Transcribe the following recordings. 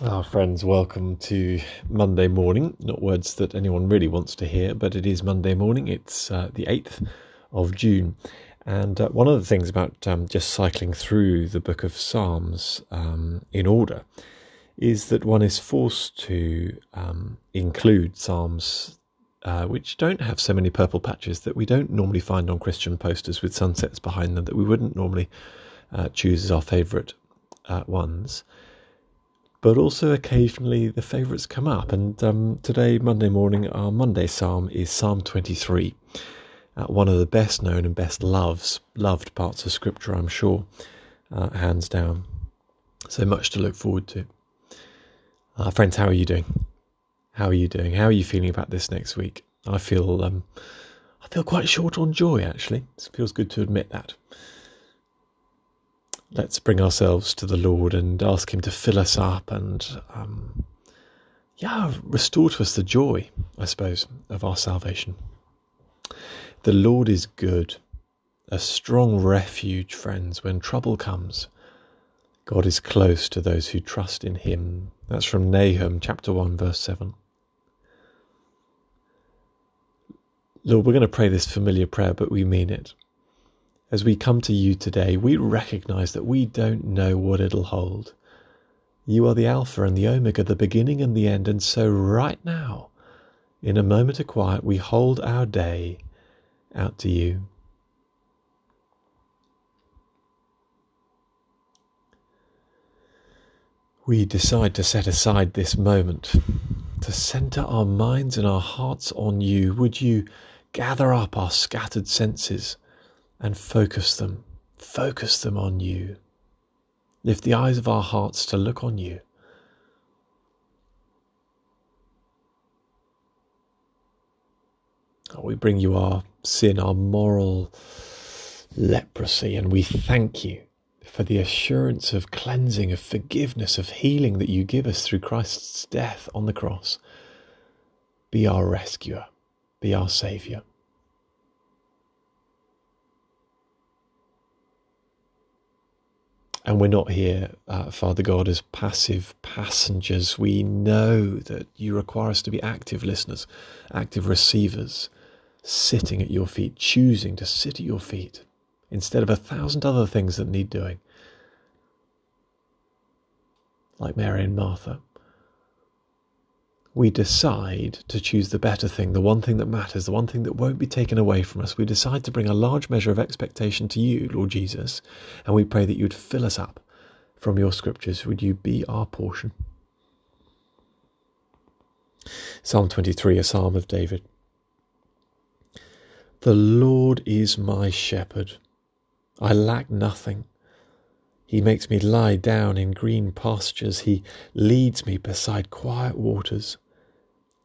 Our friends, welcome to Monday morning. Not words that anyone really wants to hear, but it is Monday morning. It's uh, the 8th of June. And uh, one of the things about um, just cycling through the book of Psalms um, in order is that one is forced to um, include Psalms uh, which don't have so many purple patches that we don't normally find on Christian posters with sunsets behind them that we wouldn't normally uh, choose as our favourite uh, ones but also occasionally the favourites come up. And um, today, Monday morning, our Monday psalm is Psalm 23, uh, one of the best known and best loves, loved parts of Scripture, I'm sure, uh, hands down. So much to look forward to. Uh, friends, how are you doing? How are you doing? How are you feeling about this next week? I feel um, I feel quite short on joy actually. It feels good to admit that let's bring ourselves to the Lord and ask Him to fill us up and, um, yeah, restore to us the joy, I suppose, of our salvation. The Lord is good, a strong refuge, friends, when trouble comes. God is close to those who trust in Him. That's from Nahum chapter 1, verse 7. Lord, we're going to pray this familiar prayer, but we mean it. As we come to you today, we recognize that we don't know what it'll hold. You are the Alpha and the Omega, the beginning and the end, and so right now, in a moment of quiet, we hold our day out to you. We decide to set aside this moment to center our minds and our hearts on you. Would you gather up our scattered senses? And focus them, focus them on you. Lift the eyes of our hearts to look on you. We bring you our sin, our moral leprosy, and we thank you for the assurance of cleansing, of forgiveness, of healing that you give us through Christ's death on the cross. Be our rescuer, be our Saviour. And we're not here, uh, Father God, as passive passengers. We know that you require us to be active listeners, active receivers, sitting at your feet, choosing to sit at your feet instead of a thousand other things that need doing, like Mary and Martha we decide to choose the better thing, the one thing that matters, the one thing that won't be taken away from us. We decide to bring a large measure of expectation to you, Lord Jesus, and we pray that you'd fill us up from your scriptures. Would you be our portion? Psalm 23, a psalm of David. The Lord is my shepherd. I lack nothing. He makes me lie down in green pastures. He leads me beside quiet waters.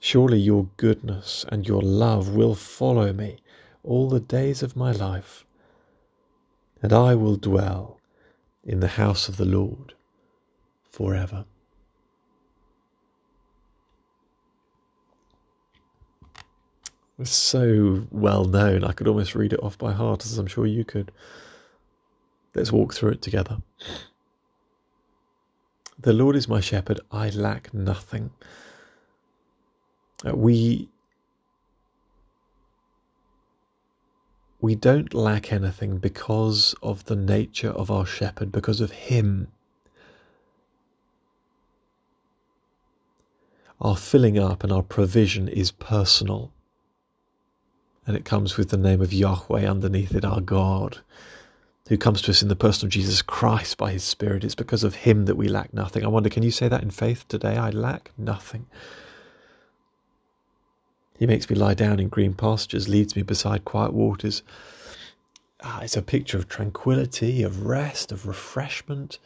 Surely your goodness and your love will follow me all the days of my life, and I will dwell in the house of the Lord forever. It's so well known, I could almost read it off by heart, as I'm sure you could. Let's walk through it together. The Lord is my shepherd, I lack nothing. Uh, we we don't lack anything because of the nature of our shepherd, because of him. Our filling up and our provision is personal. And it comes with the name of Yahweh underneath it, our God, who comes to us in the person of Jesus Christ by his Spirit. It's because of him that we lack nothing. I wonder, can you say that in faith today? I lack nothing. He makes me lie down in green pastures, leads me beside quiet waters. Ah, it's a picture of tranquility, of rest, of refreshment,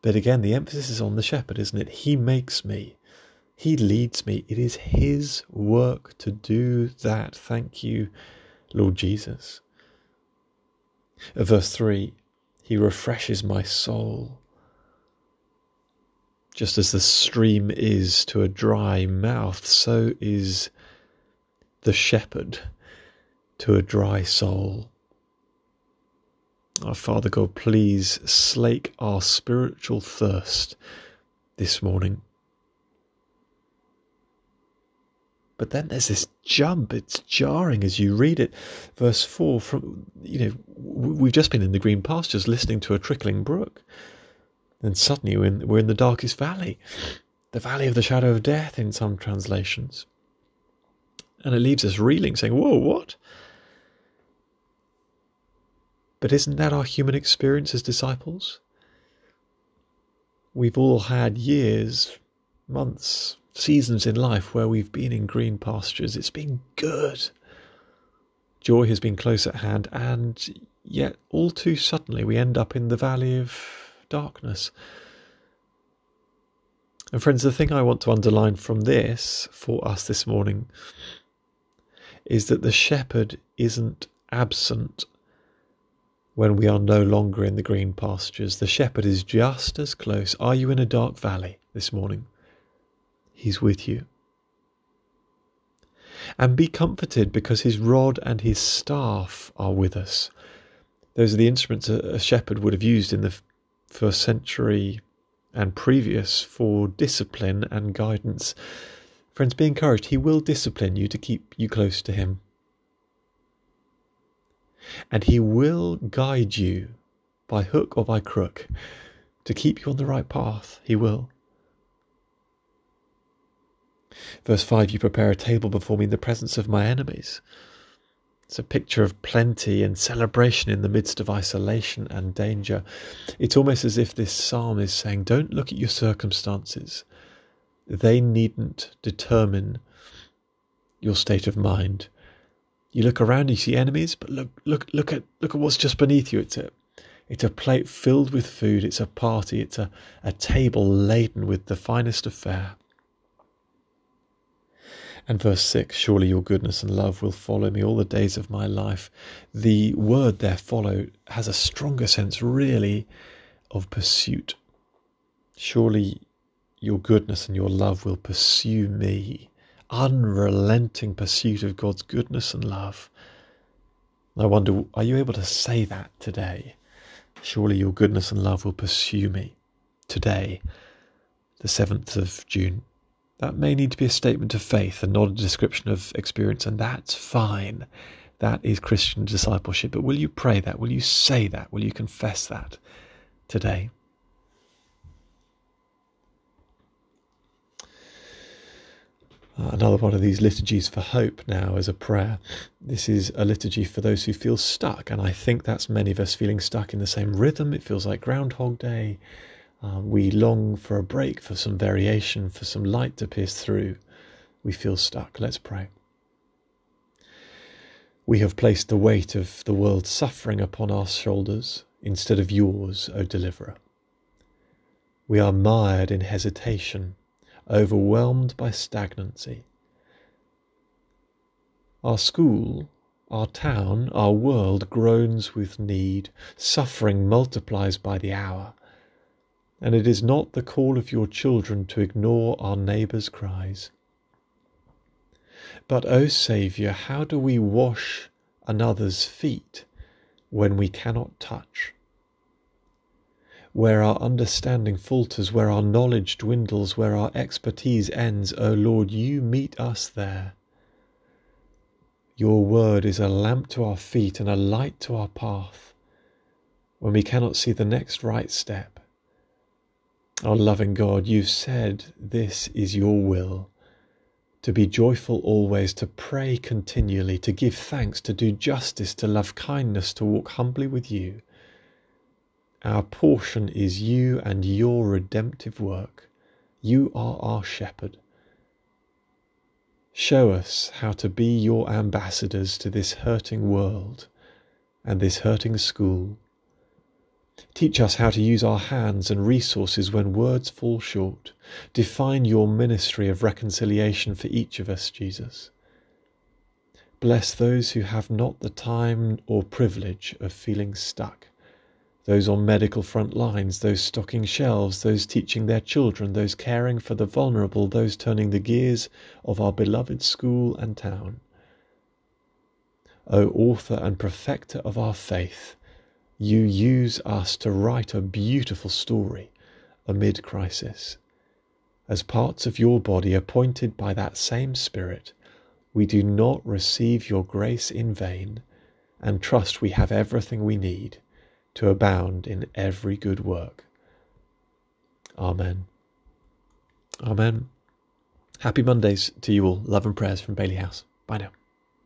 But again, the emphasis is on the shepherd, isn't it? He makes me. He leads me. It is His work to do that. Thank you, Lord Jesus. verse 3 He refreshes my soul. Just as the stream is to a dry mouth, so is the shepherd to a dry soul. Our Father God, please slake our spiritual thirst this morning. But then there's this jump. It's jarring as you read it. Verse 4 from, you know, we've just been in the green pastures listening to a trickling brook. And suddenly we're in, we're in the darkest valley, the valley of the shadow of death in some translations. And it leaves us reeling, saying, Whoa, what? But isn't that our human experience as disciples? We've all had years, months, seasons in life where we've been in green pastures. It's been good. Joy has been close at hand, and yet all too suddenly we end up in the valley of darkness. And, friends, the thing I want to underline from this for us this morning is that the shepherd isn't absent when we are no longer in the green pastures. The shepherd is just as close. Are you in a dark valley this morning? He's with you. And be comforted because his rod and his staff are with us. Those are the instruments a shepherd would have used in the first century and previous for discipline and guidance. Friends, be encouraged. He will discipline you to keep you close to him and He will guide you by hook or by crook to keep you on the right path. He will. Verse 5 You prepare a table before me in the presence of my enemies. It's a picture of plenty and celebration in the midst of isolation and danger. It's almost as if this psalm is saying, Don't look at your circumstances. They needn't determine your state of mind. You look around, you see enemies, but look, look, look at, look at what's just beneath you. It's a, it's a plate filled with food. It's a party. It's a, a table laden with the finest of fare. And verse 6 Surely your goodness and love will follow me all the days of my life. The word there, follow, has a stronger sense, really, of pursuit. Surely your goodness and your love will pursue me unrelenting pursuit of God's goodness and love. I wonder, are you able to say that today? Surely your goodness and love will pursue me today, the 7th of June. That may need to be a statement of faith and not a description of experience, and that's fine. That is Christian discipleship. But will you pray that? Will you say that? Will you confess that today? Uh, another one of these liturgies for hope now is a prayer. This is a liturgy for those who feel stuck, and I think that's many of us feeling stuck in the same rhythm. It feels like Groundhog Day. Uh, we long for a break, for some variation, for some light to pierce through. We feel stuck. Let's pray. We have placed the weight of the world's suffering upon our shoulders instead of yours, O Deliverer. We are mired in hesitation overwhelmed by stagnancy. Our school, our town, our world groans with need, suffering multiplies by the hour. And it is not the call of your children to ignore our neighbours' cries. But, O Saviour, how do we wash another's feet when we cannot touch? Where our understanding falters, where our knowledge dwindles, where our expertise ends, O Lord, you meet us there. Your word is a lamp to our feet and a light to our path when we cannot see the next right step. Our loving God, you've said this is your will to be joyful always, to pray continually, to give thanks, to do justice, to love kindness, to walk humbly with you. Our portion is you and your redemptive work. You are our shepherd. Show us how to be your ambassadors to this hurting world and this hurting school. Teach us how to use our hands and resources when words fall short. Define your ministry of reconciliation for each of us, Jesus. Bless those who have not the time or privilege of feeling stuck. Those on medical front lines, those stocking shelves, those teaching their children, those caring for the vulnerable, those turning the gears of our beloved school and town. O author and perfecter of our faith, you use us to write a beautiful story amid crisis. As parts of your body appointed by that same Spirit, we do not receive your grace in vain and trust we have everything we need to abound in every good work. Amen. Amen. Happy Mondays to you all. Love and prayers from Bailey House. Bye now.